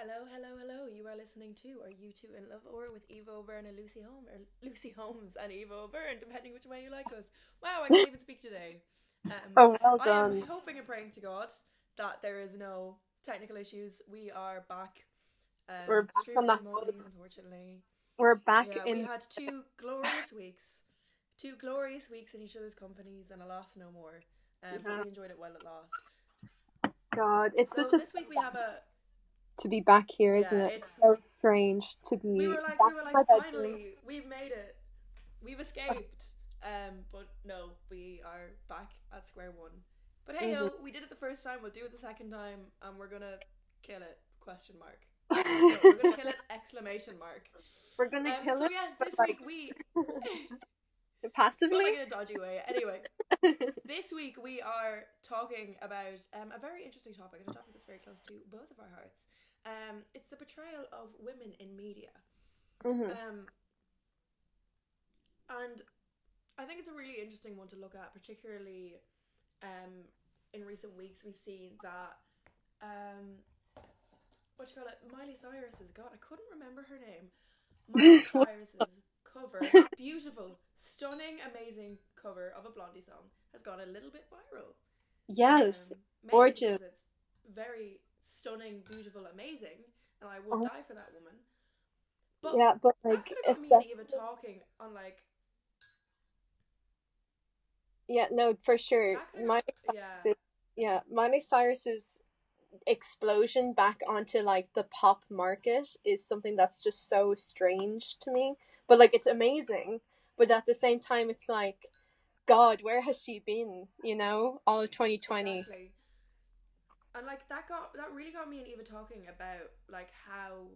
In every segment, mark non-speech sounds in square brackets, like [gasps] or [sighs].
Hello, hello, hello. You are listening to Are You Two in Love or with Eva Byrne and Lucy Holmes, or Lucy Holmes and Eva Byrne, depending which way you like us. Wow, I can't even speak today. Um, Oh, well done. I am hoping and praying to God that there is no technical issues. We are back. Um, We're back on that remotely, unfortunately. We're back Yeah, in. we had [laughs] two glorious weeks. Two glorious weeks in each other's companies and alas no more. Um, but we enjoyed it while it lasted. God, it's So such a this week we have a to be back here, isn't Yeah, it? it's- so strange to be. We were like, we were like finally, we've made it we've escaped um but no we are back at square one but hey Mm-hmm. ho we did it the first time we'll do it the second time and we're gonna kill it question mark [laughs] no, we're gonna kill it exclamation mark We're gonna um, kill so it yes but, this like, week we [laughs] passively. like in a dodgy way anyway [laughs] this week we are talking about um, a very interesting topic and a topic that's very close to both of our hearts um, it's the portrayal of women in media Mhm. um, and I think it's a really interesting one to look at, particularly um, in recent weeks. We've seen that um, what you call it, Miley Cyrus's God, I couldn't remember her name. Miley [laughs] Cyrus's cover, beautiful, stunning, amazing cover of a Blondie song, has gone a little bit viral. Yes, Um, gorgeous. It's very stunning, beautiful, amazing, and I would Oh. die for that woman. But yeah, but that like, could have got me Eva talking on like yeah, no, for sure. that Miley yeah Cyrus, yeah, Miley Cyrus's explosion back onto like the pop market is something that's just so strange to me. But like, it's amazing. But at the same time, it's like, God, where has she been? You know, all of 2020. exactly. And like that got that really got me and Eva talking about like how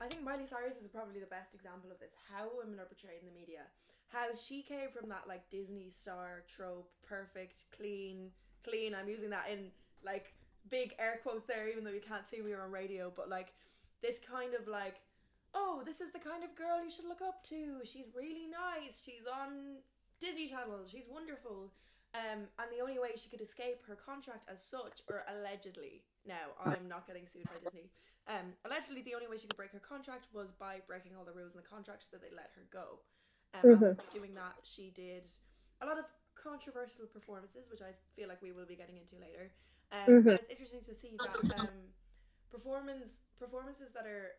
I think Miley Cyrus is probably the best example of this. How women are portrayed in the media. How she came from that like Disney star trope, perfect, clean, clean. I'm using that in like big air quotes there, even though you can't see we are on radio. But like this kind of like, oh, this is the kind of girl you should look up to. She's really nice. She's on Disney Channel. She's wonderful. Um, and the only way she could escape her contract as such, or allegedly, now I'm not getting sued by Disney. Um, allegedly, the only way she could break her contract was by breaking all the rules in the contract so that they let her go. Um, and Mhm. doing that, she did a lot of controversial performances, which I feel like we will be getting into later. Um, Mhm. And it's interesting to see that um, performance performances that are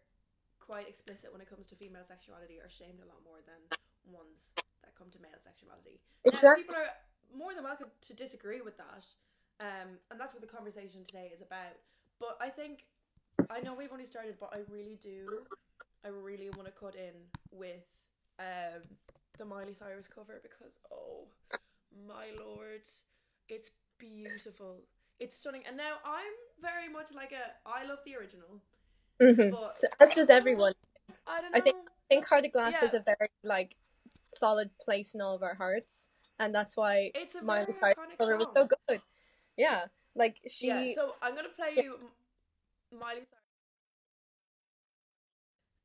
quite explicit when it comes to female sexuality are shamed a lot more than ones that come to male sexuality. Now, Exactly. people are more than welcome to disagree with that, um, and that's what the conversation today is about. But I think I know we've only started, but I really do, I really want to cut in with um, the Miley Cyrus cover because oh my lord, it's beautiful, it's stunning, and now I'm very much like a I love the original, Mhm. but So, as does everyone. I don't know. I think- I think Heart of Glass Yeah. a very like solid place in all of our hearts, and that's why it's a Miley Cyrus cover was so good. Yeah, like she. Yeah, so I'm gonna play you Miley Cyrus.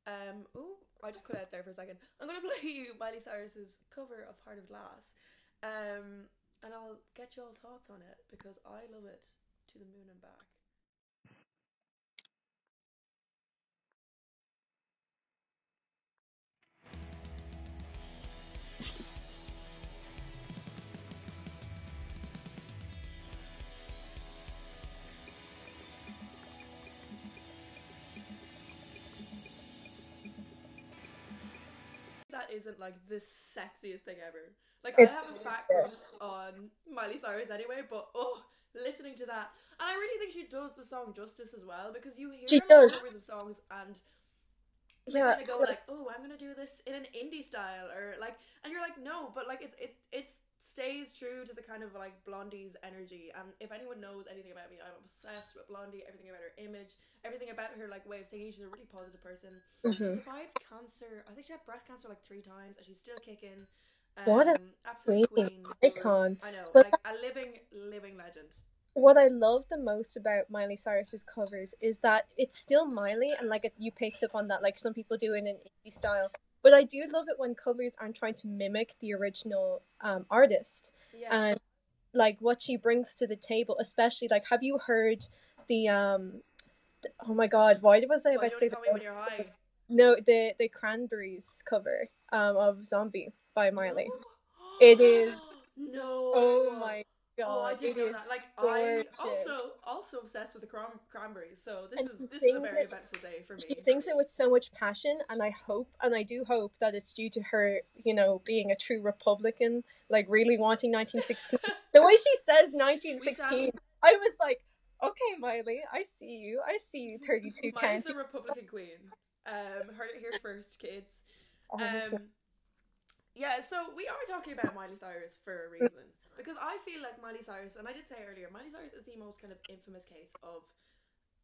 Um, oh, I just cut out there for a second. I'm gonna [laughs] play you Miley Cyrus's cover of Heart of Glass, um, and I'll get your thoughts on it because I love it to the moon and back. Isn't like the sexiest thing ever. Like It's I have a fat crush on Miley Cyrus anyway, but oh, listening to that, and I really think she does the song justice as well because you hear She a lot of does. covers of songs and they yeah, kind of go like, "Oh, I'm gonna do this in an indie style," or like, and you're like, "No," but like it's it it stays true to the kind of like Blondie's energy. And if anyone knows anything about me, I'm obsessed with Blondie. Everything about her image, everything about her like way of thinking. She's a really positive person. She Mhm. survived cancer. I think she had breast cancer like three times, and she's still kicking. Um, What an absolute queen, queen, icon. I know, But- like a living, living legend. what I love the most about Miley Cyrus's covers is that it's still Miley, and like you picked up on that, like some people do in an indie style. But I do love it when covers aren't trying to mimic the original um, artist Yeah, and like what she brings to the table. Especially like, have you heard the um oh my god, why was I about to say you want to call me when you're high? No, the the Cranberries cover um of Zombie by Miley. [gasps] It is- [gasps] No. Oh my god. Oh, I didn't know that. Like gorgeous. I also also obsessed with the cran- cranberries. So this And is this is a very it- eventful day for me. She sings it with so much passion, and I hope, and I do hope that it's due to her, you know, being a true Republican, like really wanting 1916. [laughs] the way she says 1916, I was like, okay, Miley, I see you, I see you, 32 [laughs] Miley's a Republican queen. Um, heard it here first, kids. Oh, Um, yeah, so we are talking about Miley Cyrus for a reason because I feel like Miley Cyrus, and I did say earlier, Miley Cyrus is the most kind of infamous case of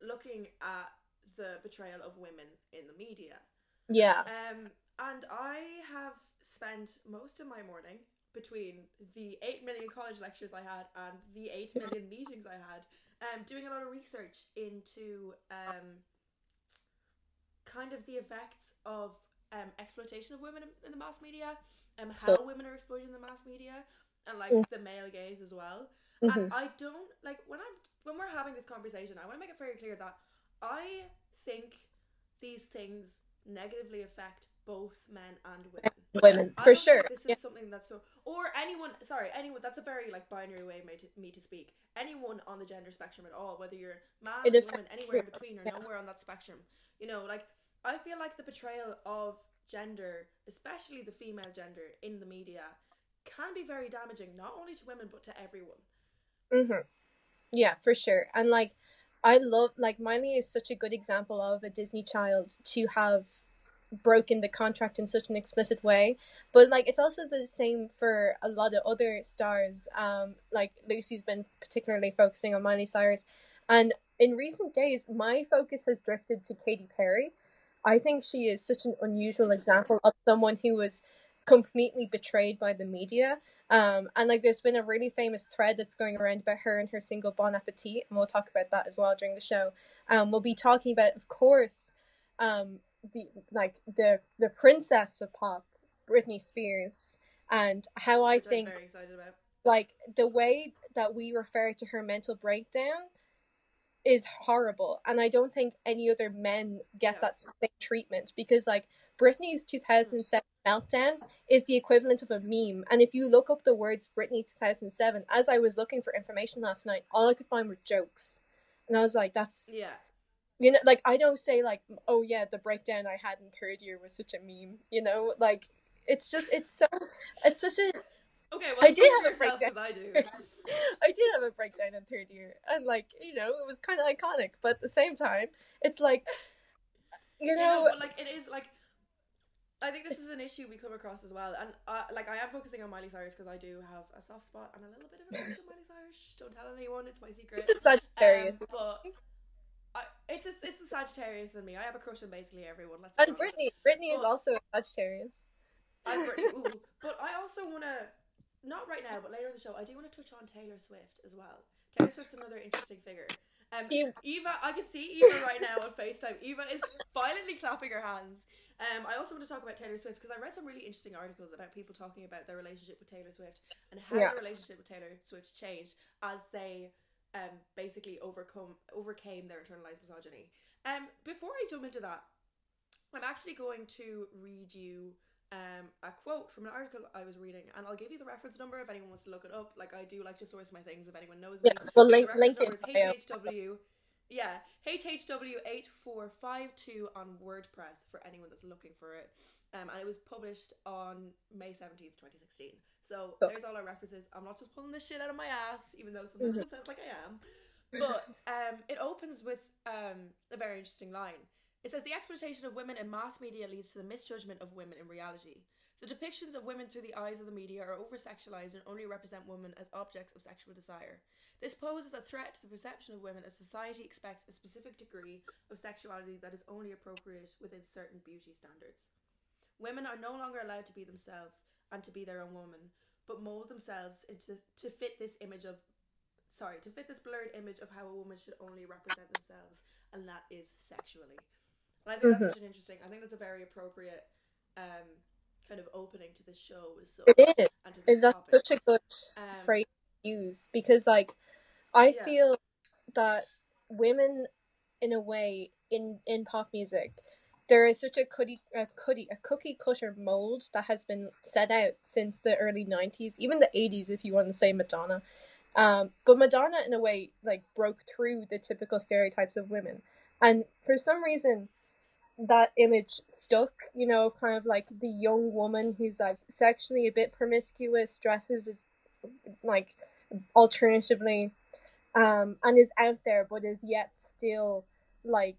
looking at the betrayal of women in the media. yeah, Um, and I have spent most of my morning between the 8 million college lectures I had and the 8 million meetings I had um, doing a lot of research into um, kind of the effects of um, exploitation of women in, in the mass media and how women are exploited in the mass media and like Mm. the male gaze as well. mhm, And I don't like when I'm when we're having this conversation. I want to make it very clear that I think these things negatively affect both men and women. women I for sure. This is Yeah. something that's so, or anyone. Sorry, anyone. That's a very like binary way made to, me to speak. Anyone on the gender spectrum at all, whether you're man, It or woman, anywhere in between, or yeah. nowhere on that spectrum. You know, like I feel like the portrayal of gender, especially the female gender, in the media, can be very damaging, not only to women but to everyone. hmm Yeah, for sure. And like, I love like Miley is such a good example of a Disney child to have broken the contract in such an explicit way. But like, it's also the same for a lot of other stars. Um, like Lucy's been particularly focusing on Miley Cyrus, and in recent days, my focus has drifted to Katy Perry. I think she is such an unusual example of someone who was completely betrayed by the media um, and like there's been a really famous thread that's going around about her and her single Bon Appetit, and we'll talk about that as well during the show. Um, we'll be talking about, of course, um, the like the the princess of pop, Britney Spears, and how I which think I'm very excited about. like the way that we refer to her mental breakdown is horrible and i don't think any other men get Yeah. that same treatment because like britney's 2007 meltdown is the equivalent of a meme and if you look up the words britney 2007 as i was looking for information last night all i could find were jokes and i was like that's Yeah, you know like i don't say like oh yeah the breakdown i had in third year was such a meme you know like it's just it's so it's such a okay. Well, I did have a breakdown. I do. [laughs] I did have a breakdown in third year, and like you know, it was kind of iconic. But at the same time, it's like, [laughs] you know, know, but like it is like I think this is an issue we come across as well, and uh, like I am focusing on Miley Cyrus because I do have a soft spot and a little bit of a crush on Miley Cyrus. Don't tell anyone; it's my secret. it's a Sagittarius, Um, but I, it's a, it's the Sagittarius in me. I have a crush on basically everyone. Let's and. Britney. Britney is also a Sagittarius. I'm Britney, [laughs] ooh, but I also want to, not right now, but later in the show, I do want to touch on Taylor Swift as well. Taylor Swift's another interesting figure. Um, You- Eva, I can see Eva right now on FaceTime. Eva is violently clapping her hands. Um, I also want to talk about Taylor Swift because I read some really interesting articles about people talking about their relationship with Taylor Swift and how Yeah. their relationship with Taylor Swift changed as they um, basically overcome overcame their internalized misogyny. Um, before I jump into that, I'm actually going to read you um, a quote from an article I was reading, and I'll give you the reference number if anyone wants to look it up. Like I do like to source my things if anyone knows Yeah, me. we'll link link it. HHW. Yeah, HHW eight four five two on WordPress for anyone that's looking for it. Um, and it was published on May seventeenth, twenty sixteen. So Cool. there's all our references. I'm not just pulling this shit out of my ass, even though sometimes it sounds like I am. But um, it opens with um, a very interesting line. It says the exploitation of women in mass media leads to the misjudgment of women in reality. The depictions of women through the eyes of the media are over sexualized and only represent women as objects of sexual desire. This poses a threat to the perception of women as society expects a specific degree of sexuality that is only appropriate within certain beauty standards. Women are no longer allowed to be themselves and to be their own woman, but mold themselves into to fit this image of sorry, to fit this blurred image of how a woman should only represent themselves, and that is sexually. And I think that's Mhm. such an interesting. I think that's a very appropriate um, kind of opening to this show. Is so It is. Is that topic. such a good Um, phrase to use? Because like, I Yeah. feel that women in a way in in pop music there is such a cookie a cookie a cookie cutter mold that has been set out since the early 90s even the 80s if you want to say madonna um, but madonna in a way like broke through the typical stereotypes of women and for some reason that image stuck you know kind of like the young woman who's like sexually a bit promiscuous dresses like alternatively um, and is out there but is yet still like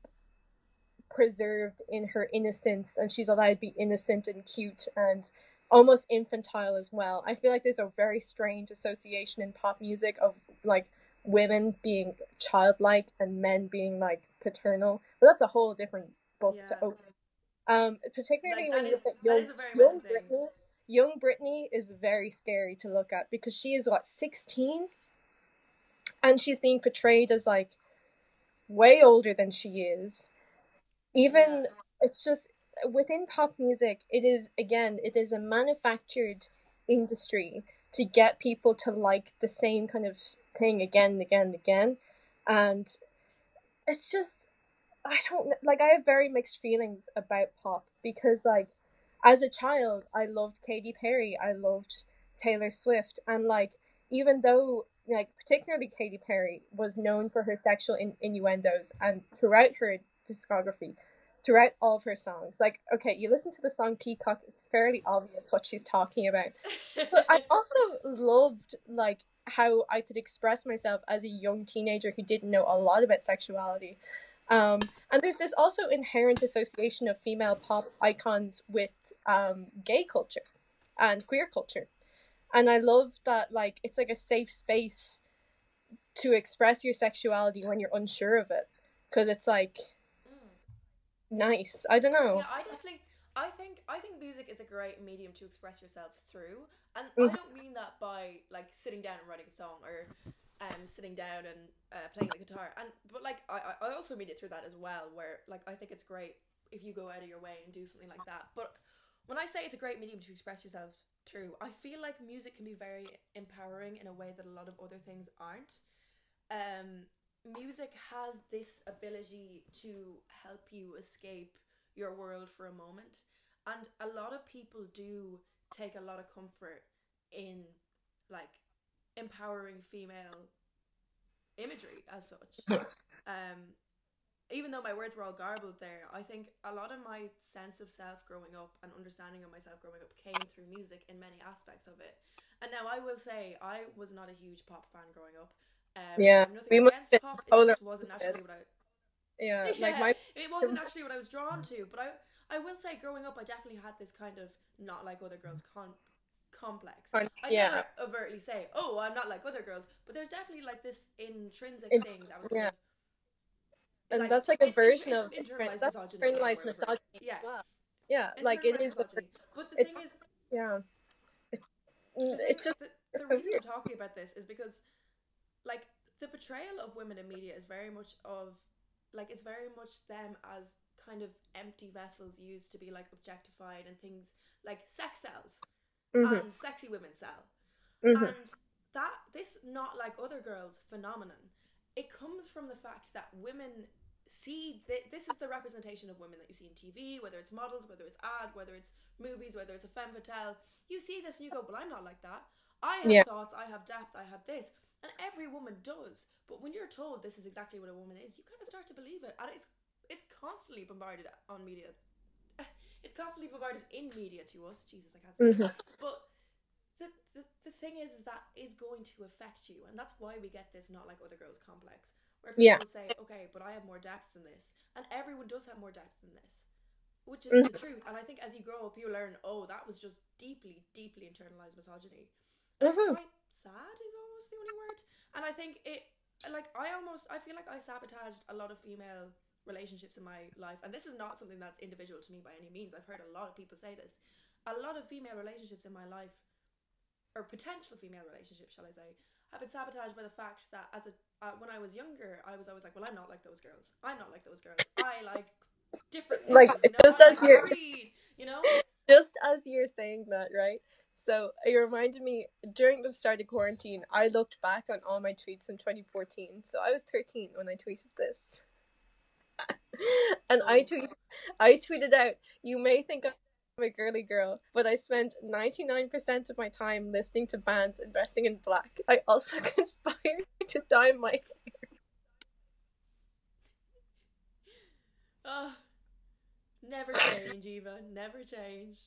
preserved in her innocence and she's allowed to be innocent and cute and almost infantile as well. I feel like there's a very strange association in pop music of like women being childlike and men being like paternal. But that's a whole different book Yeah. to open. Um particularly Like, when you is- look at young, young. Britney. Young Britney is very scary to look at because she is what, sixteen? And she's being portrayed as like way older than she is. Even Yeah. it's just within pop music it is again it is a manufactured industry to get people to like the same kind of thing again and again and again and it's just i don't like i have very mixed feelings about pop because like as a child i loved Katy Perry i loved Taylor Swift and like even though like particularly Katy Perry was known for her sexual in- innuendos and throughout her discography throughout all of her songs like okay you listen to the song Peacock it's fairly obvious what she's talking about but I [laughs] also loved like how I could express myself as a young teenager who didn't know a lot about sexuality. Um, and there's this also inherent association of female pop icons with um, gay culture and queer culture. And I love that like it's like a safe space to express your sexuality when you're unsure of it because it's like Mm. nice. I don't know. Yeah, I definitely. I think I think music is a great medium to express yourself through, and. I don't mean that by like sitting down and writing a song or um sitting down and uh, playing the guitar, and but like I I also mean it through that as well, where like I think it's great if you go out of your way and do something like that. But when I say it's a great medium to express yourself through, I feel like music can be very empowering in a way that a lot of other things aren't. Um, music has this ability to help you escape your world for a moment. And a lot of people do take a lot of comfort in like empowering female imagery as such. [laughs] um even though my words were all garbled there, I think a lot of my sense of self growing up and understanding of myself growing up came through music in many aspects of it. And now I will say I was not a huge pop fan growing up. Um, Yeah, I have nothing we must against pop. It just wasn't naturally what I Yeah, [laughs] yeah, like my it wasn't actually what I was drawn to. But I, I will say, growing up, I definitely had this kind of not like other girls con- complex. I yeah. never overtly say, "Oh, I'm not like other girls," but there's definitely like this intrinsic In- thing that was kind yeah. of. and that's like a it- version of internalized misogyny. internalized misogyny Yeah, as well. Yeah, like it is. Misogyny. But the thing is, yeah, it's, the mm, it's just the, the reason weird. I'm talking about this is because, like, the portrayal of women in media is very much of, like, it's very much them as kind of empty vessels used to be like objectified and things like sex sells Mhm, and sexy women sell, mhm. and that this not like other girls phenomenon, it comes from the fact that women see th- this is the representation of women that you see in TV, whether it's models, whether it's ad, whether it's movies, whether it's a femme fatale. You see this and you go, "Well, I'm not like that. I have Yeah. thoughts, I have depth, I have this," and every woman does. But when you're told this is exactly what a woman is, you kind of start to believe it, and it's it's constantly bombarded on media. It's constantly bombarded in media to us. Jesus, I can't say. Mhm. But the, the the thing is, is that is going to affect you, and that's why we get this not like other girls complex, where people Yeah. say, okay, but I have more depth than this, and everyone does have more depth than this, which is Mhm. the truth. And I think as you grow up, you learn, oh, that was just deeply, deeply internalized misogyny. And it's Mhm. quite sad, is almost the only word. And I think it, like, I almost, I feel like I sabotaged a lot of female relationships in my life, and this is not something that's individual to me by any means. I've heard a lot of people say this. A lot of female relationships in my life or potential female relationships, shall I say, have been sabotaged by the fact that as a uh, when I was younger, I was always like, well, I'm not like those girls. I'm not like those girls. I like different things. Like, you know? just as like you're- read, you know. Just as you're saying that, right? So it reminded me during the start of quarantine, I looked back on all my tweets from 2014. So I was 13 when I tweeted this. And I oh. tweet, I tweeted out, "You may think I'm a girly girl, but I spent 99% of my time listening to bands and dressing in black. I also [laughs] conspired to dye my hair." Oh, never change, Eva. Never change.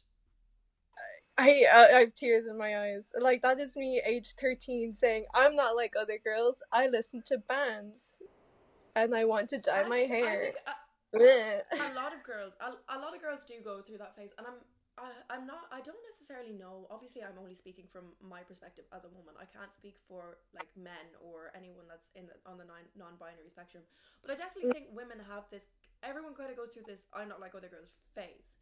I, I I have tears in my eyes. Like that is me, age thirteen, saying I'm not like other girls. I listen to bands, and I want to dye I my hair. think, uh, a lot of girls a, a lot of girls do go through that phase and i'm I, i'm not i don't necessarily know obviously i'm only speaking from my perspective as a woman i can't speak for like men or anyone that's in the, on the non, non-binary spectrum but i definitely think women have this everyone kind of goes through this i'm not like other girls phase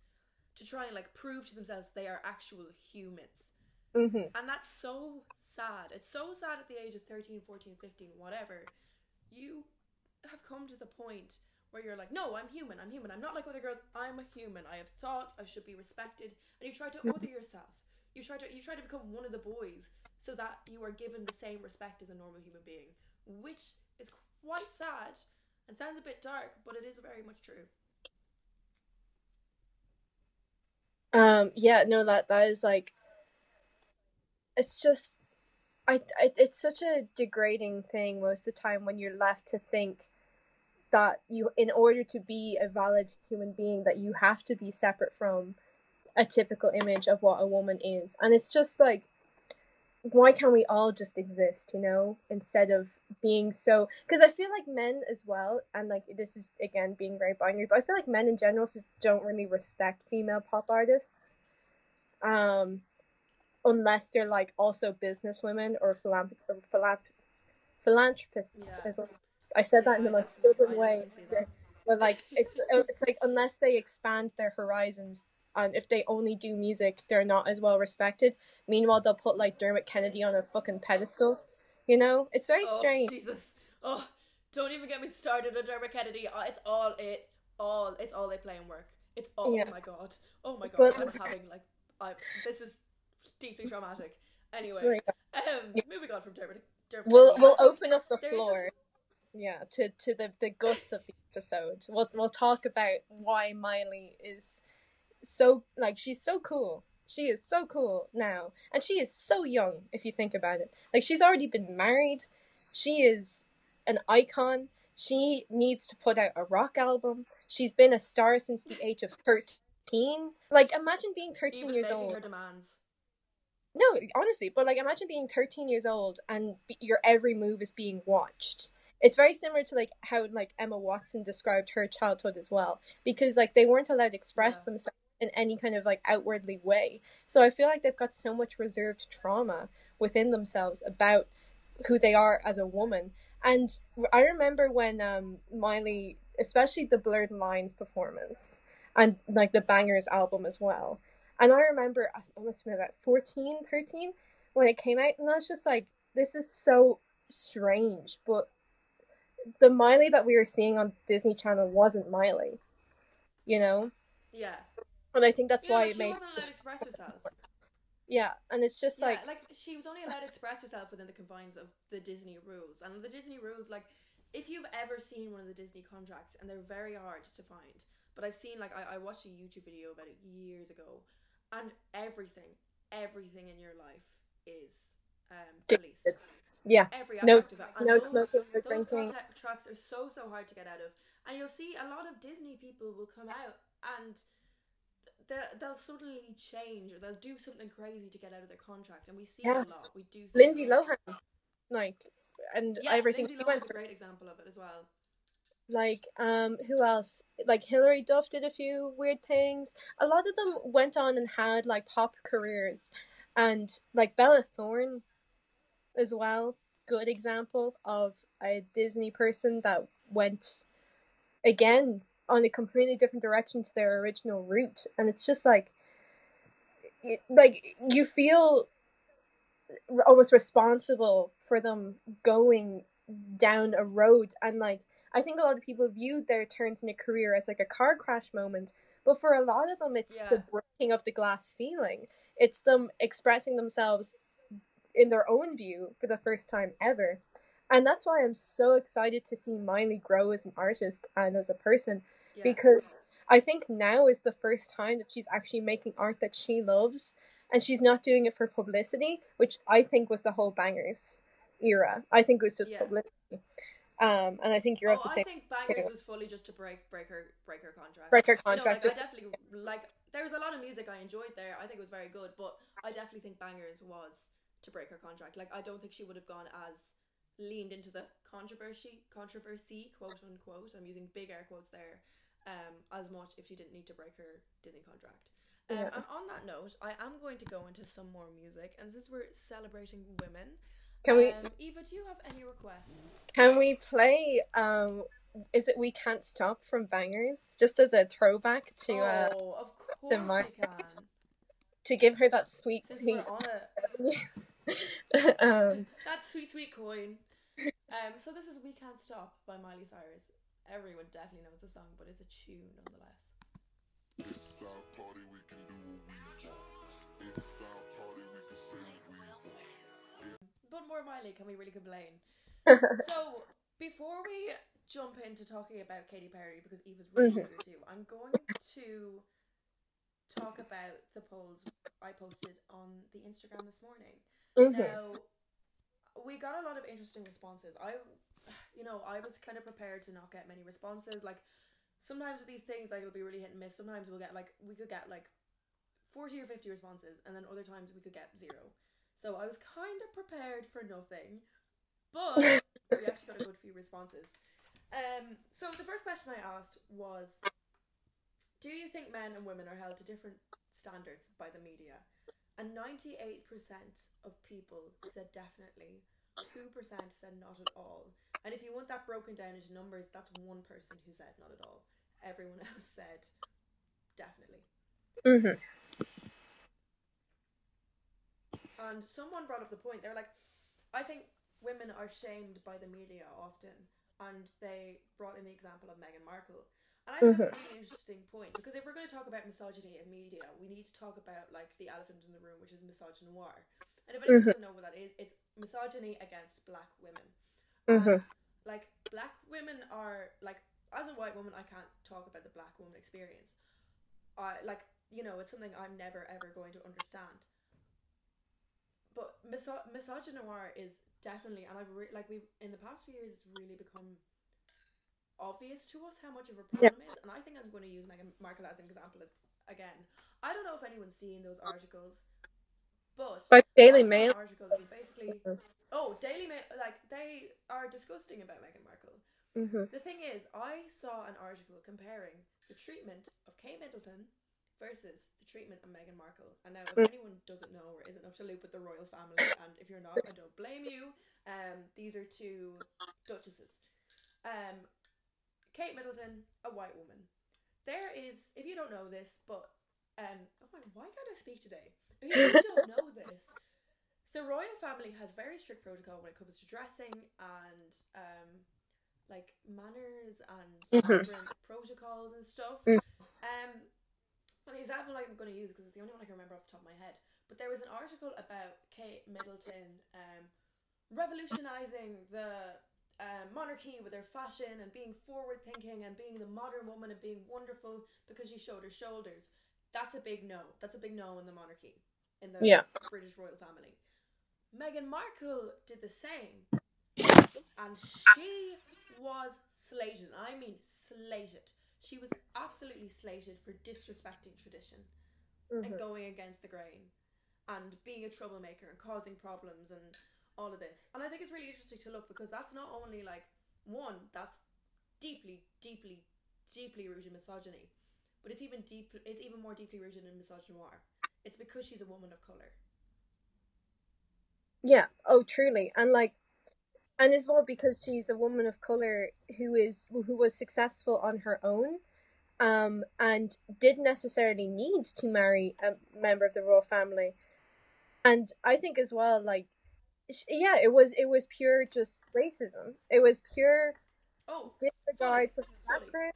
to try and like prove to themselves they are actual humans Mhm. and that's so sad it's so sad at the age of 13 14 15 whatever you have come to the point where you're like no i'm human i'm human i'm not like other girls i'm a human i have thoughts i should be respected and you try to other yourself you try to you try to become one of the boys so that you are given the same respect as a normal human being which is quite sad and sounds a bit dark but it is very much true Um. Yeah. No. That that is like. It's just, I, I. It's such a degrading thing most of the time when you're left to think that you, in order to be a valid human being, that you have to be separate from a typical image of what a woman is, and it's just like, why can't we all just exist? You know, instead of being so. Because I feel like men as well, and like this is again being very binary, but I feel like men in general just don't really respect female pop artists. Um, unless they're like also businesswomen or philanthrop- or philanthropists Yeah. as well. I said that in the most I way. definitely see that. But like it's it's like unless they expand their horizons and if they only do music, they're not as well respected. Meanwhile, they'll put like Dermot Kennedy on a fucking pedestal. You know, it's very oh strange. jesus oh don't even get me started on Dermot Kennedy Oh, it's all it all it's all they play and work it's all Yeah. oh my god oh my god But- I'm having like I this is deeply traumatic anyway um moving on from Dermot Dermot We'll Kennedy, we'll open up the there floor. Yeah, to to the the guts of the episode. We'll we'll talk about why Miley is so like she's so cool. She is so cool now, and she is so young if you think about it. Like she's already been married. She is an icon. She needs to put out a rock album. She's been a star since the age of thirteen. Like imagine being thirteen years old. No, honestly, but like imagine being 13 years old and your every move is being watched. It's very similar to like how like Emma Watson described her childhood as well because like they weren't allowed to express Yeah. themselves in any kind of like outwardly way. So I feel like they've got so much reserved trauma within themselves about who they are as a woman. And I remember when um Miley, especially the Blurred Lines performance and like the Bangerz album as well. And I remember I must have been about 14, 13 when it came out, and I was just like, this is so strange. But the Miley that we were seeing on Disney Channel wasn't Miley, you know? yeah And I think that's know, why like, it she makes. wasn't allowed to express herself Yeah, and it's just yeah, like. like, she was only allowed to express herself within the confines of the Disney rules. And the Disney rules, like, if you've ever seen one of the Disney contracts, and they're very hard to find, but I've seen, like, I, I watched a YouTube video about it years ago, and everything, everything in your life is um, released. Yeah, Every no- aspect of it. And no those, smoking or those drinking. contracts are so, so hard to get out of. And you'll see a lot of Disney people will come out and they'll, they'll suddenly change or they'll do something crazy to get out of their contract. And we see Yeah. it a lot. We do see Lindsay. Lohan. Like, and Yeah, everything Lindsay Lohan's a great example of it as well. Like, um, who else? Like Hilary Duff did a few weird things. A lot of them went on and had like pop careers, and like Bella Thorne, as well. Good example of a Disney person that went again on a completely different direction to their original route, and it's just like, like you feel almost responsible for them going down a road and like I think a lot of people view their turns in a career as like a car crash moment, but for a lot of them, it's the breaking of the glass ceiling. It's them expressing themselves in their own view for the first time ever, and that's why I'm so excited to see Miley grow as an artist and as a person Yeah. because I think now is the first time that she's actually making art that she loves and she's not doing it for publicity, which I think was the whole Bangerz era. I think it was just Yeah. publicity. Um, and I think you're oh, I think Bangerz too. was fully just to break break her break her contract. break her You know, contract. like I definitely like there was a lot of music I enjoyed there. I think it was very good, but I definitely think Bangerz was to break her contract. Like I don't think she would have gone as leaned into the controversy controversy quote unquote. I'm using big air quotes there. Um, as much if she didn't need to break her Disney contract. Um, Yeah. And on that note, I am going to go into some more music, and since we're celebrating women, Can we um, Eva, do you have any requests? can we play um is it We Can't Stop from Bangerz? Just as a throwback to uh oh, of course Mar- we can. to give her that sweet Since sweet we're on a [laughs] [laughs] um that sweet sweet coin. Um, so this is "We Can't Stop" by Miley Cyrus. Everyone definitely knows the song, but it's a tune nonetheless. It's our party, we can do what we want. It's our party, we can say what we want. But more Miley, can we really complain? [laughs] so before we jump into talking about Katy Perry, because Eva's really Mhm. eager to, I'm going to talk about the polls I posted on the Instagram this morning. Mhm. Now, we got a lot of interesting responses. I, [sighs] you know, I was kind of prepared to not get many responses. Like, sometimes with these things, like, it'll be really hit and miss. Sometimes we'll get, like, we could get, like, 40 or 50 responses, and then other times we could get zero. So I was kind of prepared for nothing, but [laughs] we actually got a good few responses. Um, so the first question I asked was Do you think men and women are held to different standards by the media? And 98% of people said definitely, 2% said not at all. And if you want that broken down into numbers, that's one person who said not at all. Everyone [laughs] else said definitely. Mhm. And someone brought up the point. They were like, I think women are shamed by the media often, and they brought in the example of Meghan Markle. And I think that's a really interesting point because if we're going to talk about misogyny in media, we need to talk about like the elephant in the room, which is misogynoir. And if anyone Mhm. doesn't know what that is, it's misogyny against black women. And like black women are like as a white woman, I can't talk about the black woman experience. I like you know it's something I'm never ever going to understand. But miso- misogynoir is definitely, and I've re- like we've in the past few years, it's really become obvious to us how much of a problem it is. And I think I'm going to use Meghan Markle as an example as, again. I don't know if anyone's seen those articles, but But Daily Mail article that was basically oh Daily Mail like they are disgusting about Meghan Markle. Mhm. The thing is, I saw an article comparing the treatment of Kate Middleton versus the treatment of Meghan Markle. And now, if Mm. anyone doesn't know or isn't up to loop with the royal family, and if you're not, I don't blame you. Um, these are two duchesses. Um, Kate Middleton, a white woman. There is, if you don't know this, but um, oh my, why can't I speak today? If you don't [laughs] know this, the royal family has very strict protocol when it comes to dressing and um, like manners and Mhm. different protocols and stuff. Mm. Um, the example I'm going to use because it's the only one I can remember off the top of my head. But there was an article about Kate Middleton um, revolutionizing the uh, monarchy with her fashion and being forward thinking and being the modern woman and being wonderful because she showed her shoulders. That's a big no. That's a big no in the monarchy, in the Yeah. British royal family. Meghan Markle did the same, and she was slated. I mean, slated. She was absolutely slated for disrespecting tradition and Mhm. going against the grain and being a troublemaker and causing problems and all of this. And I think it's really interesting to look because that's not only like one, that's deeply, deeply, deeply rooted in misogyny, but it's even deep it's even more deeply rooted in misogynoir. It's because she's a woman of colour. Yeah. Oh, truly. And like, and as well because she's a woman of color who is who was successful on her own, um, and didn't necessarily need to marry a member of the royal family. And I think as well, like, yeah, it was it was pure just racism. It was pure Oh, disregard for background.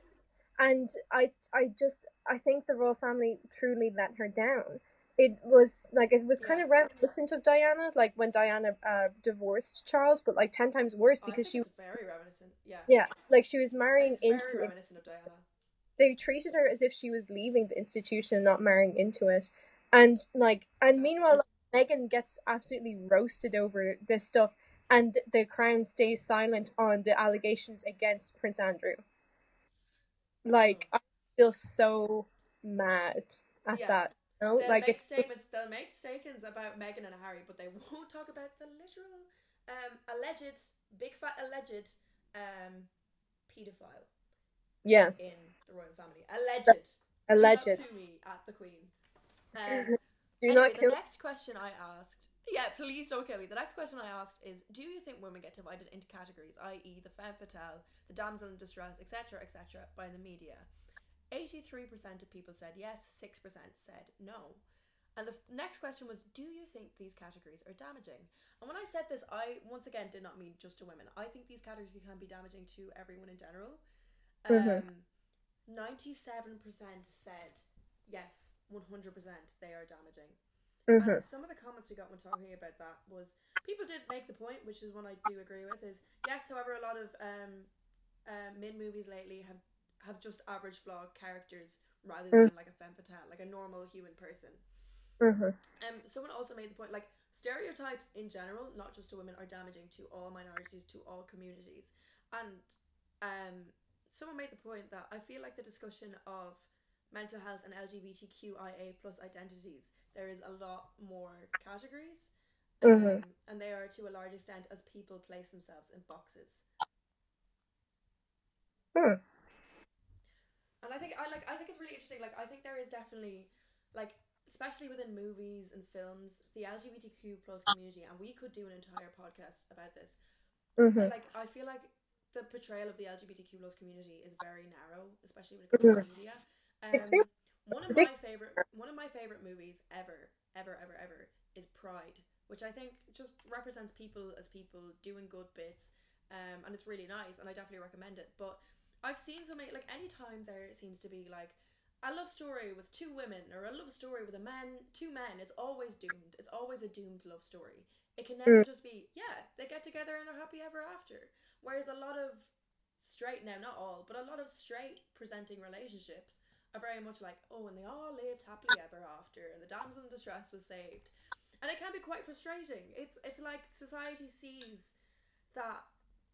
And I I just I think the royal family truly let her down. it was like it was kind Yeah. of reminiscent of Diana, like when Diana uh, divorced Charles, but like ten times worse because she was very reminiscent. Yeah. yeah, like she was marrying into very reminiscent of Diana. They treated her as if she was leaving the institution, and not marrying into it, and like and meanwhile, Meghan gets absolutely roasted over this stuff, and the crown stays silent on the allegations against Prince Andrew. Like I feel so mad at Yeah. that. You know? They'll like make statements. They'll make statements about Meghan and Harry, but they won't talk about the literal, um, alleged, big fat alleged, um, pedophile yes, in the royal family. Alleged. alleged. Do not sue me at the Queen. Um, [laughs] Do anyway, not the next question I asked. Yeah, please don't kill me. The next question I asked is: Do you think women get divided into categories, i.e., the femme fatale, the damsel in distress, etc., etc., by the media? Eighty-three percent of people said yes. Six percent said no. And the next question was: Do you think these categories are damaging? And when I said this, I once again did not mean just to women. I think these categories can be damaging to everyone in general. Mhm. Um, ninety-seven percent said yes, one hundred percent they are damaging. Mhm. And some of the comments we got when talking about that was people did make the point, which is one I do agree with. Is yes, however, a lot of um, uh, mid movies lately have have just average flawed characters rather than like a femme fatale, like a normal human person. Mhm. Um, someone also made the point like stereotypes in general, not just to women, are damaging to all minorities, to all communities. And um, someone made the point that I feel like the discussion of mental health and LGBTQIA plus identities, there is a lot more categories, um, Mhm. and they are to a large extent as people place themselves in boxes. Hmm. And I think I like I think it's really interesting. Like I think there is definitely like especially within movies and films, the LGBTQ plus community, and we could do an entire podcast about this. Mhm. Like I feel like the portrayal of the LGBTQ plus community is very narrow, especially when it comes to media. Um, one of my favorite one of my favorite movies ever, ever, ever, ever is Pride, which I think just represents people as people doing good bits, um, and it's really nice, and I definitely recommend it. But I've seen so many like anytime there seems to be like a love story with two women or a love story with a man, two men, it's always doomed. It's always a doomed love story. It can never just be, yeah, they get together and they're happy ever after. Whereas a lot of straight now, not all, but a lot of straight presenting relationships are very much like, oh, and they all lived happily ever after, and the damsel in distress was saved. And it can be quite frustrating. It's it's like society sees that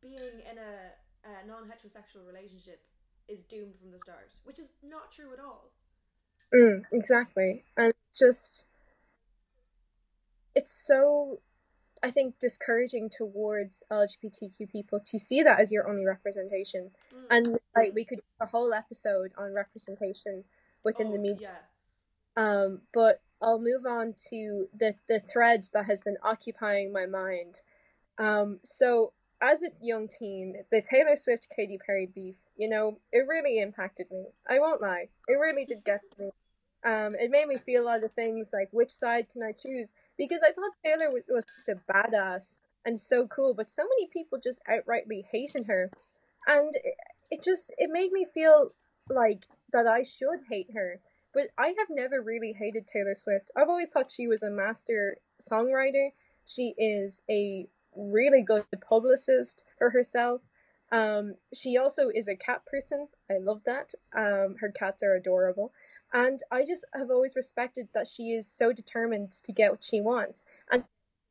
being in a, a non heterosexual relationship is doomed from the start, which is not true at all. Mm, exactly. And just it's so I think discouraging towards LGBTQ people to see that as your only representation. Mm. And like we could do a whole episode on representation within the Oh, media. Yeah. Um, but I'll move on to the the thread that has been occupying my mind. Um, so as a young teen, the Taylor Swift Katy Perry beef, you know, it really impacted me. I won't lie, it really did get to me. Um, it made me feel a lot of things like which side can I choose? Because I thought Taylor was, was such a badass and so cool, but so many people just outrightly hated her, and it, it just it made me feel like that I should hate her. But I have never really hated Taylor Swift. I've always thought she was a master songwriter. She is a really good publicist for herself. Um, she also is a cat person. I love that. Um, her cats are adorable. And I just have always respected that she is so determined to get what she wants. And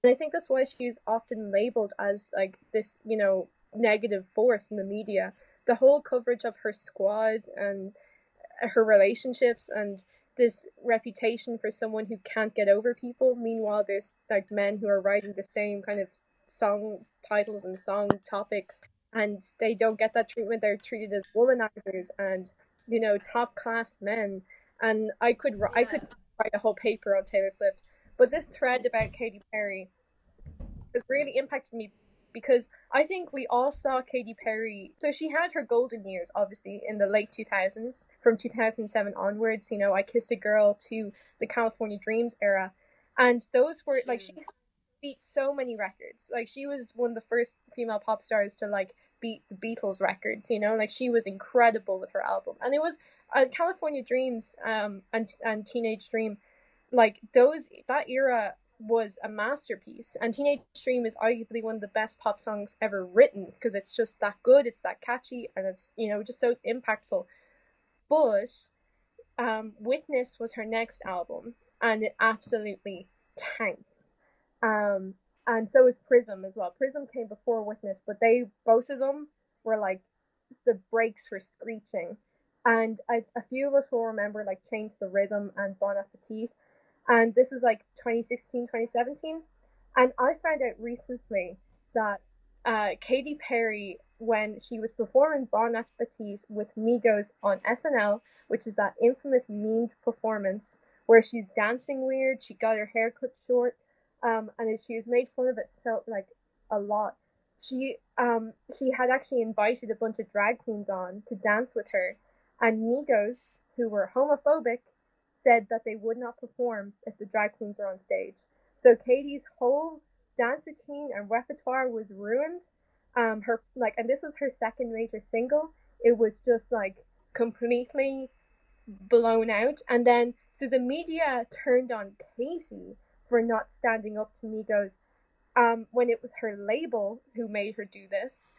I think that's why she's often labeled as like this, you know, negative force in the media. The whole coverage of her squad and her relationships and this reputation for someone who can't get over people. Meanwhile, there's like men who are writing the same kind of song titles and song topics, and they don't get that treatment. They're treated as womanizers and you know top class men. And I could I could write a whole paper on Taylor Swift, but this thread about Katy Perry has really impacted me because I think we all saw Katy Perry. So she had her golden years, obviously, in the late 2000s, from 2007 onwards. You know, I Kissed a Girl to the California Dreams era. And those were, like, she Tunes. Beat so many records. Like, she was one of the first female pop stars to, like, beat the Beatles records, you know? Like, she was incredible with her album. And it was uh, California Dreams um, and, and Teenage Dream like those that era was a masterpiece and teenage dream is arguably one of the best pop songs ever written because it's just that good it's that catchy and it's you know just so impactful but um, witness was her next album and it absolutely tanked um, and so is prism as well. Prism came before witness but they both of them were like the brakes were screeching. And I, a few of us will remember like change the rhythm and bon appetit. And this was like 2016 2017 and i found out recently that uh, Katy Perry, when she was performing Bon Appetit with Migos on SNL, which is that infamous memed performance where she's dancing weird, she got her hair cut short, um, and she was made fun of it so like a lot. She um she had actually invited a bunch of drag queens on to dance with her, and Migos, who were homophobic, said that they would not perform if the drag queens were on stage. So Katy's whole dance routine and repertoire was ruined. Um, her like, and this was her second major single. It was just like completely blown out. And then so the media turned on Katy for not standing up to Migos um, when it was her label who made her do this.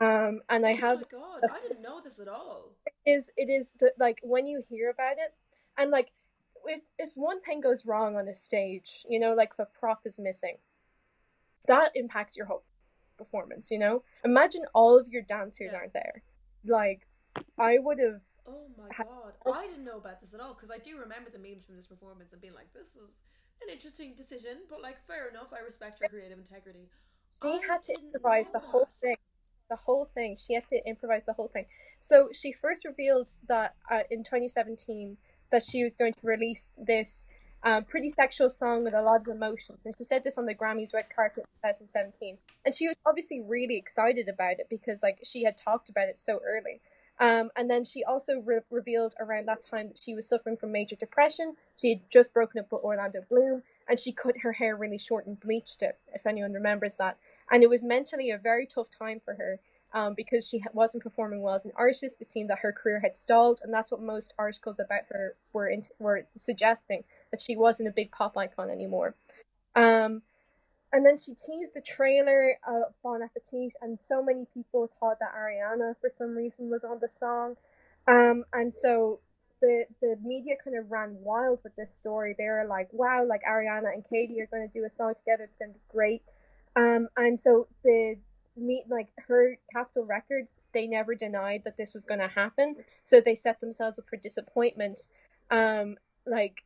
Um, and I have Oh my god, I didn't know this at all. is it is the like when you hear about it and like if if one thing goes wrong on a stage you know like if a prop is missing that impacts your whole performance you know imagine all of your dancers Yeah. aren't there like i would have Oh my Ha- god, I didn't know about this at all because I do remember the memes from this performance and being like, "This is an interesting decision," but like, fair enough. I respect her creative integrity. she I had to improvise the whole that. thing the whole thing she had to improvise the whole thing so she first revealed that uh, in 2017 that she was going to release this um, pretty sexual song with a lot of emotions and she said this on the grammys red carpet in 2017 and she was obviously really excited about it because like she had talked about it so early um, and then she also re- revealed around that time that she was suffering from major depression she had just broken up with orlando bloom and she cut her hair really short and bleached it if anyone remembers that and it was mentally a very tough time for her um, because she wasn't performing well as an artist. It seemed that her career had stalled, and that's what most articles about her were in- were suggesting that she wasn't a big pop icon anymore. Um, and then she teased the trailer of Bon Appetit, and so many people thought that Ariana, for some reason, was on the song. Um, and so the the media kind of ran wild with this story. They were like, "Wow, like Ariana and Katy are going to do a song together. It's going to be great." Um, and so the meet like her Capitol Records, they never denied that this was going to happen. So they set themselves up for disappointment. Um, like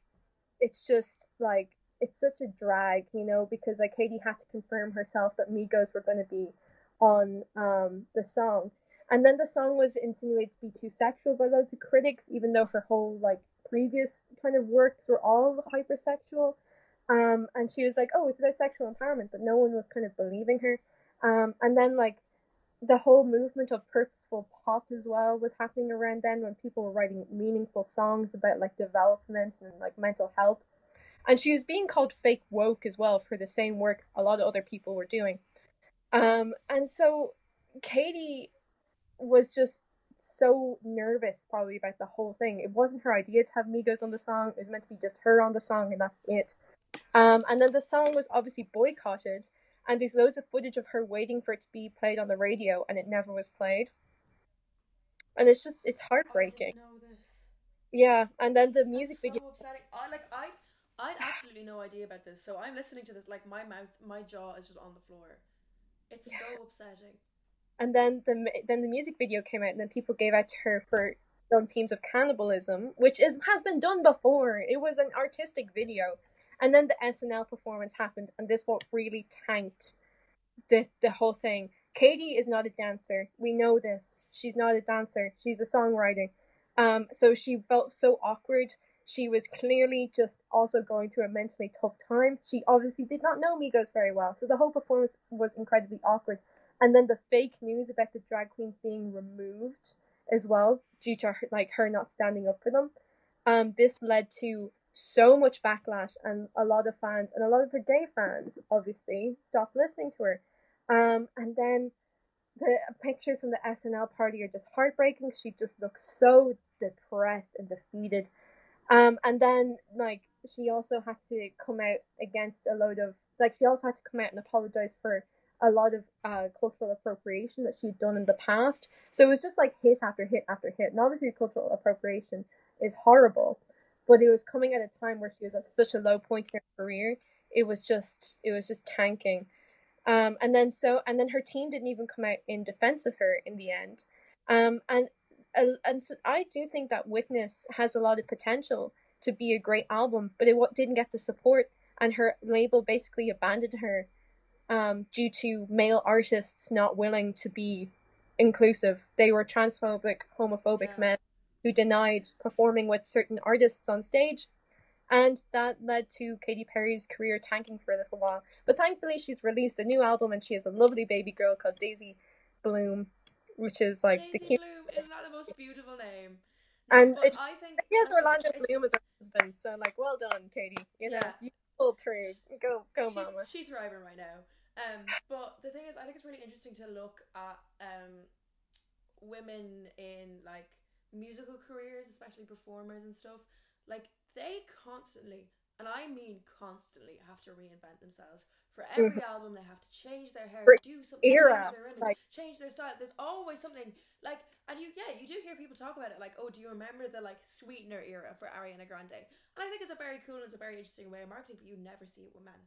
it's just like it's such a drag, you know, because like Katy had to confirm herself that Migos were going to be on um the song. And then the song was insinuated to be too sexual by loads of critics, even though her whole like previous kind of works were all hypersexual. Um, and she was like, "Oh, it's about sexual empowerment," but no one was kind of believing her. Um, and then like the whole movement of purposeful pop as well was happening around then when people were writing meaningful songs about like development and like mental health. And she was being called fake woke as well for the same work a lot of other people were doing. Um, and so Katy was just so nervous probably about the whole thing. It wasn't her idea to have Migos on the song. It was meant to be just her on the song and that's it. Um, and then the song was obviously boycotted and there's loads of footage of her waiting for it to be played on the radio and it never was played. And it's just it's heartbreaking. didn't know this. Yeah, and then the music video upsetting. I like I I'd absolutely no idea about this. So I'm listening to this like my mouth, my jaw is just on the floor. It's so upsetting. and then the then the music video came out and then people gave out to her for on themes of cannibalism, which is has been done before. It was an artistic video. And then the SNL performance happened and this what really tanked the the whole thing. Katy is not a dancer. We know this. She's not a dancer. She's a songwriter. Um, so she felt so awkward. She was clearly just also going through a mentally tough time. She obviously did not know Migos very well, so the whole performance was incredibly awkward. And then the fake news about the drag queens being removed as well due to her, like her not standing up for them. Um, this led to so much backlash, and a lot of fans and a lot of her gay fans obviously stopped listening to her. Um, and then the pictures from the SNL party are just heartbreaking. She just looks so depressed and defeated. Um, and then like she also had to come out against a load of like she also had to come out and apologize for a lot of uh, cultural appropriation that she'd done in the past. So it was just like hit after hit after hit. And obviously, cultural appropriation is horrible, but it was coming at a time where she was at such a low point in her career. It was just it was just tanking. Um, and then so and then her team didn't even come out in defense of her in the end. Um, and and, and so I do think that Witness has a lot of potential to be a great album, but it didn't get the support, and her label basically abandoned her um, due to male artists not willing to be inclusive. They were transphobic, homophobic Yeah. men who denied performing with certain artists on stage. And that led to Katy Perry's career tanking for a little while. But thankfully, she's released a new album and she has a lovely baby girl called Daisy Bloom, which is like the Daisy cute. Bloom isn't that the most beautiful name? And but it's- I think He has Orlando Bloom as her husband, so like, well done, Katy. You know, Yeah. you pulled through. Go, go, she, mama. She's thriving right now. Um, but the thing is, I think it's really interesting to look at um, women in like musical careers, especially performers and stuff. Like they constantly, and I mean constantly, have to reinvent themselves. For every mm-hmm. album, they have to change their hair, For do something, era, change their image, like- change their style. There's always something like, and you, yeah, you do hear people talk about it. Like, oh, do you remember the like sweetener era for Ariana Grande? And I think it's a very cool and it's a very interesting way of marketing, but you never see it with men.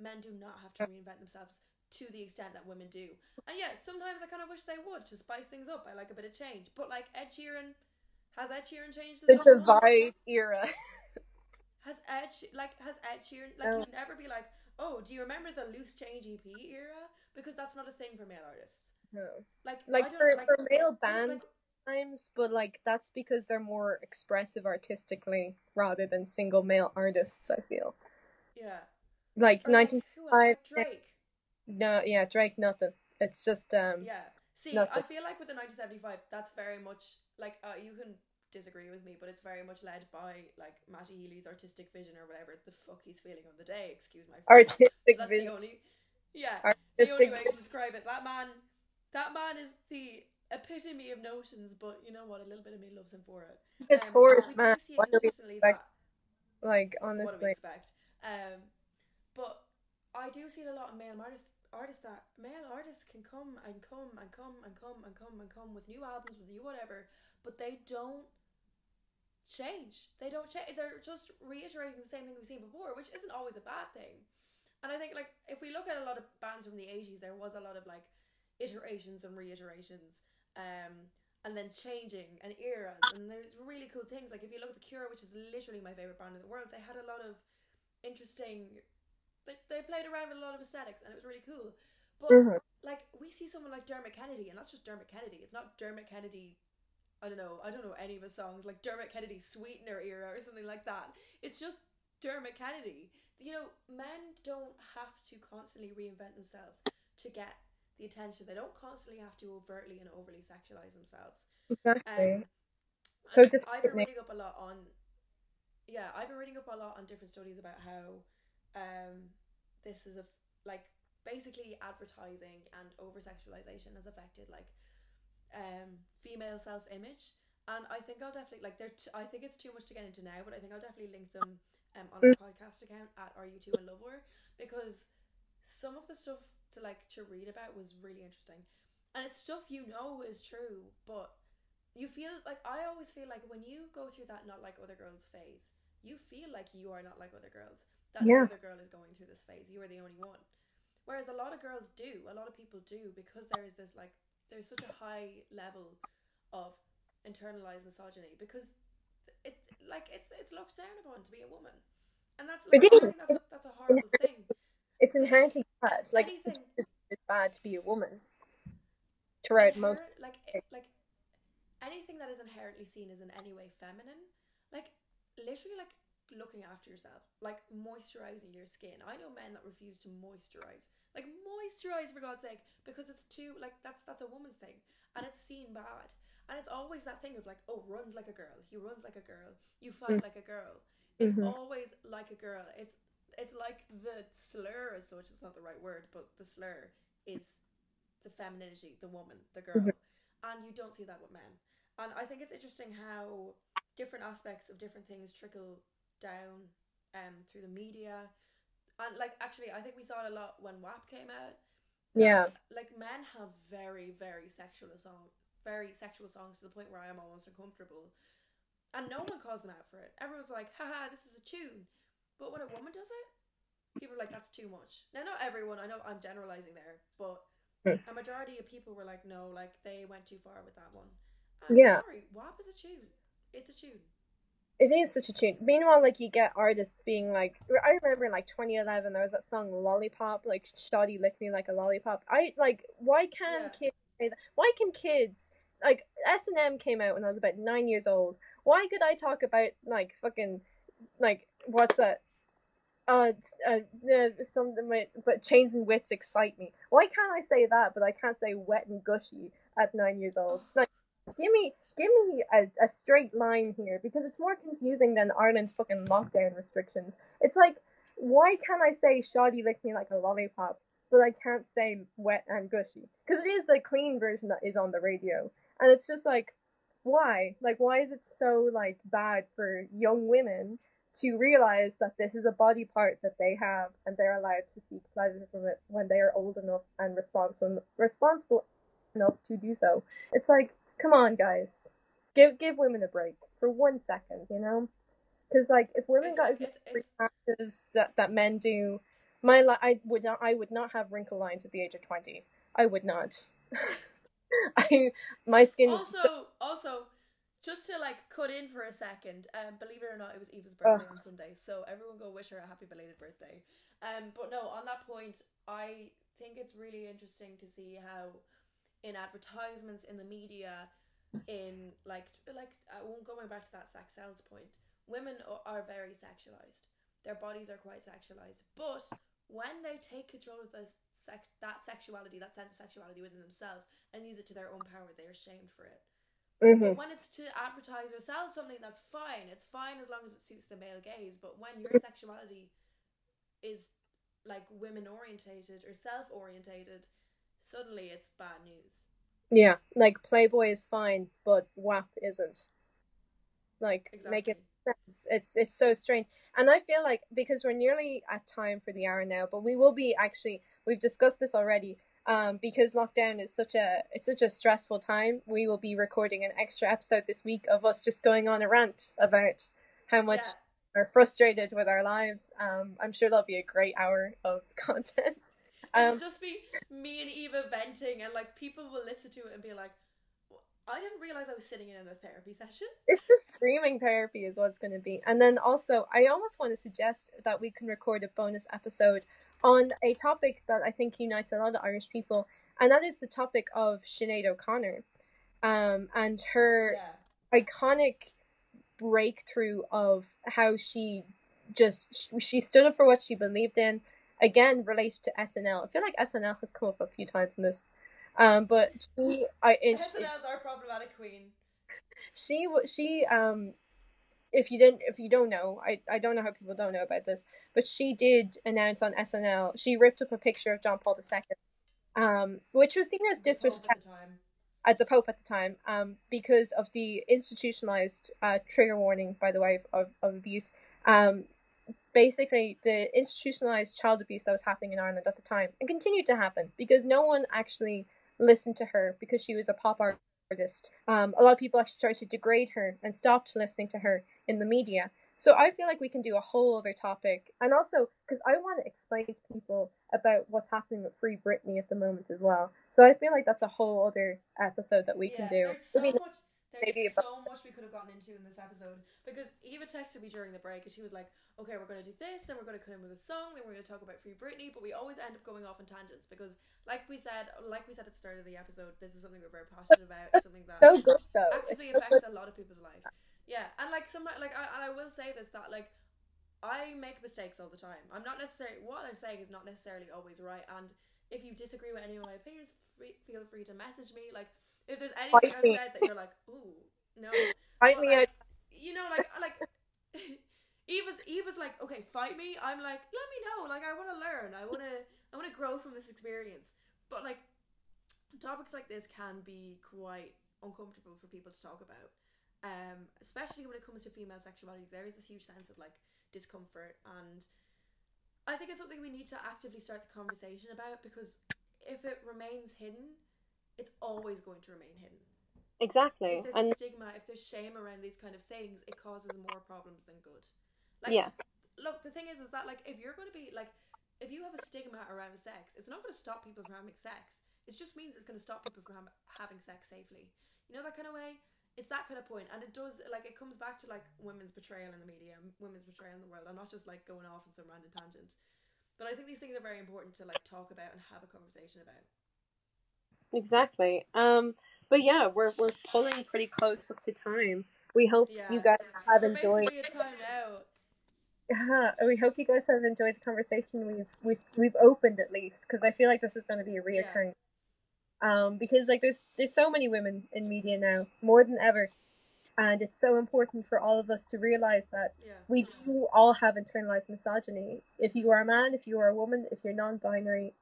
Men do not have to reinvent themselves to the extent that women do. And yeah, sometimes I kind of wish they would to spice things up. I like a bit of change. But like Ed Sheeran, has Ed Sheeran changed The? Divide era. [laughs] Has Ed like has Ed Sheeran like No. you'd never be like, oh, do you remember the loose change EP era? Because that's not a thing for male artists. No. Like Like I don't, for, like, for male bands times, but like that's because they're more expressive artistically rather than single male artists. I feel yeah. like Or, nineteen. who else? Like Drake. No, yeah, Drake, nothing. It's just um. Yeah. See, Nothing. I feel like with the 1975, that's very much like uh, you can disagree with me, but it's very much led by like Matty Healy's artistic vision or whatever the fuck he's feeling on the day. Excuse my artistic That's vision. the only. Yeah, the only way I can describe it. That man, that man is the epitome of notions. But you know what? A little bit of me loves him for it. the Um, Taurus man. What do we expect? that Like what do we honestly, expect? Um, but I do see a lot of male artists artists that male artists can come and come and come and come and come and come with new albums with new whatever, but they don't change. They don't change. They're just reiterating the same thing we've seen before, which isn't always a bad thing. And I think like if we look at a lot of bands from the eighties, there was a lot of like iterations and reiterations. Um, and then changing and eras and there's really cool things like if you look at the cure which is literally my favorite band in the world they had a lot of interesting they, they played around with a lot of aesthetics and it was really cool but Mhm. like we see someone like dermot kennedy and that's just dermot kennedy it's not dermot kennedy i don't know i don't know any of his songs like dermot kennedy sweetener era or something like that. It's just dermot kennedy. You know men don't have to constantly reinvent themselves to get the attention. They don't constantly have to overtly and overly sexualize themselves. Exactly. um, So I've been reading up a lot on, yeah, I've been reading up a lot on different studies about how, um, this is a like basically advertising and over sexualization has affected like, um, female self image, and I think I'll definitely like there. T- I think it's too much to get into now, but I think I'll definitely link them, um, on our podcast account at Are You Two in Love or because some of the stuff to like to read about was really interesting, and it's stuff you know is true, but you feel like I always feel like when you go through that not like other girls phase, you feel like you are not like other girls. That Yeah. other girl is going through this phase. You are the only one. Whereas a lot of girls do, a lot of people do, because there is this like there's such a high level of internalized misogyny because it like it's it's looked down upon to be a woman, and that's like, I think that's a, that's a horrible thing. It's inherently bad. Like Anything- it's, it's bad to be a woman. Throughout most. Like like anything that is inherently seen as in any way feminine, like literally like looking after yourself, like moisturizing your skin. I know men that refuse to moisturize, like moisturize for God's sake, because it's too like that's that's a woman's thing, and it's seen bad, and it's always that thing of like oh runs like a girl, he runs like a girl, you fight like a girl. It's Mhm. always like a girl. It's it's like the slur as such. It's not the right word, but the slur is the femininity, the woman, the girl, and you don't see that with men. And I think it's interesting how different aspects of different things trickle down um through the media, and like actually, I think we saw it a lot when WAP came out. Yeah. Like men have very very sexual song, very sexual songs to the point where I am almost uncomfortable, and no one calls them out for it. Everyone's like, haha, this is a tune, but when a woman does it, people are like, that's too much. Now, not everyone. I know I'm generalizing there, but Hmm. a majority of people were like, no, like they went too far with that one. I'm Yeah. sorry, WAP is a tune. It's a tune. It is such a tune. Meanwhile, like you get artists being like, I remember in like 2011 there was that song "Lollipop," like "Shoddy lick me like a lollipop." I like, why can Yeah. kids say that? Why can kids like S and M came out when I was about nine years old? Why could I talk about like fucking like what's that? Uh, uh, the something with but chains and whips excite me. Why can't I say that, but I can't say wet and gushy at nine years old? Like, give me give me a, a straight line here because it's more confusing than Ireland's fucking lockdown restrictions. It's like, why can't I say shoddy lick me like a lollipop, but I can't say wet and gushy? Because it is the clean version that is on the radio. And it's just like, why? Like, why is it so, like, bad for young women to realize that this is a body part that they have and they're allowed to seek pleasure from it when they are old enough and responsible, responsible enough to do so? It's like, come on, guys give give women a break for one second, you know? Because like if women It's got as many it's- free it's- passes that that men do, my li- I would not I would not have wrinkle lines at the age of twenty. I would not. [laughs] I my skin. Also, also, just to like cut in for a second, um, believe it or not, it was Eva's birthday on Sunday, so everyone go wish her a happy belated birthday. Um, but no, on that point, I think it's really interesting to see how, in advertisements in the media, in like like uh, going back to that sex sells point, women o- are very sexualized. Their bodies are quite sexualized, but when they take control of the sex that sexuality, that sense of sexuality within themselves, and use it to their own power, they are shamed for it. Mhm. But when it's to advertise or sell something, that's fine. It's fine as long as it suits the male gaze. But when your sexuality is like women orientated or self orientated, suddenly it's bad news. Yeah, like Playboy is fine, but WAP isn't. Like make it sense. It's it's so strange, and I feel like because we're nearly at time for the hour now, but we will be actually. We've discussed this already. Um, because lockdown is such a it's such a stressful time. We will be recording an extra episode this week of us just going on a rant about how much Yeah. we're frustrated with our lives. Um, I'm sure that'll be a great hour of [laughs] content. It'll Um, just be me and Eva venting, and like people will listen to it and be like, "I didn't realize I was sitting in a therapy session." it's just screaming therapy is what it's going to be and then also i almost want to suggest that we can record a bonus episode on a topic that i think unites a lot of irish people and that is the topic of Sinead o'connor um, and her Yeah. iconic breakthrough of how she just she stood up for what she believed in again related to snl i feel like snl has come up a few times in this um, but she i it, SNL's our problematic queen. she she um if you didn't if you don't know I, I don't know how people don't know about this but she did announce on snl she ripped up a picture of john paul ii um which was seen as disrespect at the time. at the pope at the time um because of the institutionalized uh trigger warning by the way of, of, of abuse um basically the institutionalized child abuse that was happening in ireland at the time and continued to happen because no one actually listened to her because she was a pop artist. Um, a lot of people actually started to degrade her and stopped listening to her in the media. So i feel like we can do a whole other topic. And also because i want to explain to people about what's happening with free britney at the moment as well. So i feel like that's a whole other episode that we can do There's so Maybe so much we could have gotten into in this episode because Eva texted me during the break and she was like, "Okay, we're going to do this, then we're going to cut in with a song, then we're going to talk about Free Britney." But we always end up going off on tangents because, like we said, like we said at the start of the episode, this is something we're very passionate about. It's something that so good though it's so good affects a lot of people's life. Yeah, and like some like I, and I will say this that like I make mistakes all the time. I'm not necessarily what I'm saying is not necessarily always right. And if you disagree with any of my opinions, free, feel free to message me. Like if there's anything Fight I've me. said that you're like, ooh, no, fight but, me like, you know, like like. [laughs] Eva's Eva's like, okay, fight me. I'm like, let me know. Like, I want to learn. I want to. I want to grow from this experience. But like, topics like this can be quite uncomfortable for people to talk about. Um, especially when it comes to female sexuality, there is this huge sense of like discomfort and I think it's something we need to actively start the conversation about because if it remains hidden, it's always going to remain hidden. Exactly. If there's And stigma, if there's shame around these kind of things, it causes more problems than good. Like, yeah, look, the thing is, is that like if you're going to be like, if you have a stigma around sex, it's not going to stop people from having sex. It just means it's going to stop people from having sex safely. You know that kind of way. It's that kind of point, and it does like it comes back to like women's betrayal in the media, women's betrayal in the world. I'm not just like going off on some random tangent, but I think these things are very important to like talk about and have a conversation about. Exactly. Um, but yeah, we're we're pulling pretty close up to time. We hope Yeah. you guys have We're enjoyed. basically at time now. Yeah, we hope you guys have enjoyed the conversation we've we've we've opened at least because I feel like this is going to be a reoccurring. Um, because like there's there's so many women in media now more than ever, and it's so important for all of us to realize that Yeah. we do all have internalized misogyny. If you are a man, if you are a woman, if you're non-binary,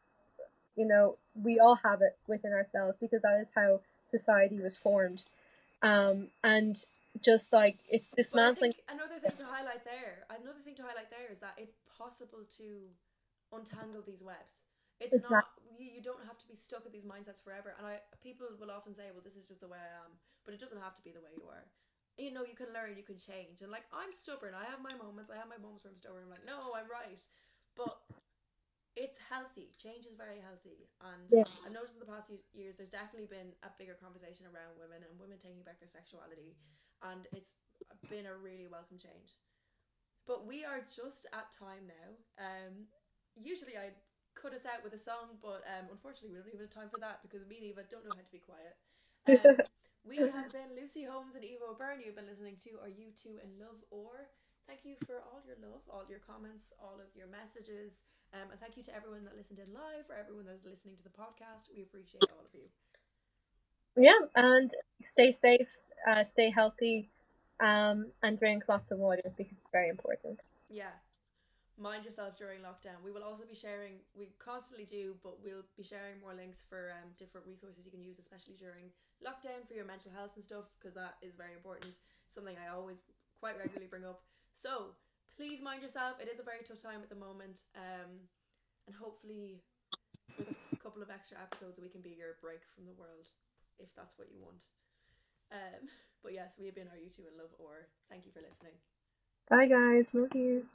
you know we all have it within ourselves because that is how society was formed. Um, and just like it's dismantling. another thing to highlight there, another thing to highlight there is that it's possible to untangle these webs. It's Exactly. not you, you don't have to be stuck at these mindsets forever. And I people will often say, "Well, this is just the way I am," but it doesn't have to be the way you are. You know, you can learn, you can change. And like I'm stubborn. I have my moments. I have my moments where I'm stubborn. I'm like, "No, I'm right," but it's healthy. Change is very healthy, and Yeah. I've noticed in the past few years there's definitely been a bigger conversation around women and women taking back their sexuality, and it's been a really welcome change. But we are just at time now. Um, usually I cut us out with a song, but um, unfortunately we don't even have time for that because me and Eva don't know how to be quiet. Um, [laughs] we have been Lucy Holmes and Eva O'Byrne. You've been listening to Are You Two in Love or? Thank you for all your love, all your comments, all of your messages, um, and thank you to everyone that listened in live, or everyone that's listening to the podcast. We appreciate all of you. Yeah, and stay safe, uh, stay healthy, um, and drink lots of water because it's very important. Yeah. Mind yourself during lockdown. We will also be sharing, we constantly do, but we'll be sharing more links for um, different resources you can use, especially during lockdown for your mental health and stuff, because that is very important. Something I always quite regularly bring up. So please mind yourself. It is a very tough time at the moment. Um, and hopefully, with a couple of extra episodes, we can be your break from the world, if that's what you want. Um, [laughs] but yes, we have been Are You Two in Love, or thank you for listening. Bye, guys. Love you.